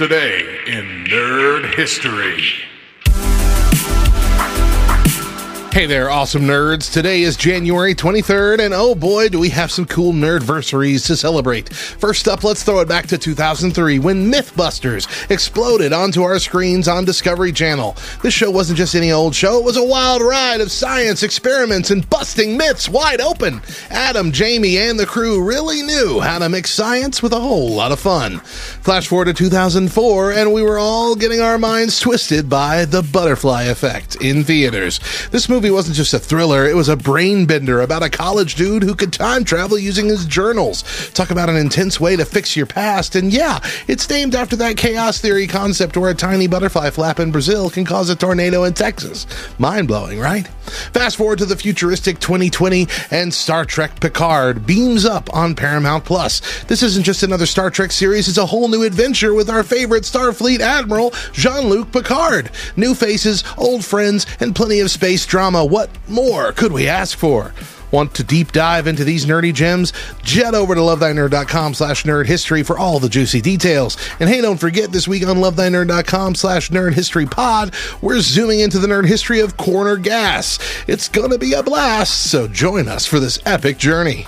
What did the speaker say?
Today in Nerd History. Hey there, awesome nerds. Today is January 23rd, and oh boy, do we have some cool nerdversaries to celebrate. First up, let's throw it back to 2003 when Mythbusters exploded onto our screens on Discovery Channel. This show wasn't just any old show, it was a wild ride of science, experiments, and busting myths wide open. Adam, Jamie, and the crew really knew how to mix science with a whole lot of fun. Flash forward to 2004, and we were all getting our minds twisted by The Butterfly Effect in theaters. This movie movie wasn't just a thriller, it was a brain bender about a college dude who could time travel using his journals. Talk about an intense way to fix your past. And yeah, it's named after that chaos theory concept where a tiny butterfly flap in Brazil can cause a tornado in Texas. Mind blowing, right? Fast forward to the futuristic 2020 and Star Trek Picard beams up on Paramount Plus. This isn't just another Star Trek series, it's a whole new adventure with our favorite Starfleet Admiral, Jean Luc Picard. New faces, old friends, and plenty of space drama drama. What more could we ask for? Want to deep dive into these nerdy gems? Jet over to lovethynerd.com slash nerd history for all the juicy details. And hey, don't forget this week on lovethynerd.com slash nerd history pod, we're zooming into the nerd history of corner gas. It's gonna be a blast, so join us for this epic journey.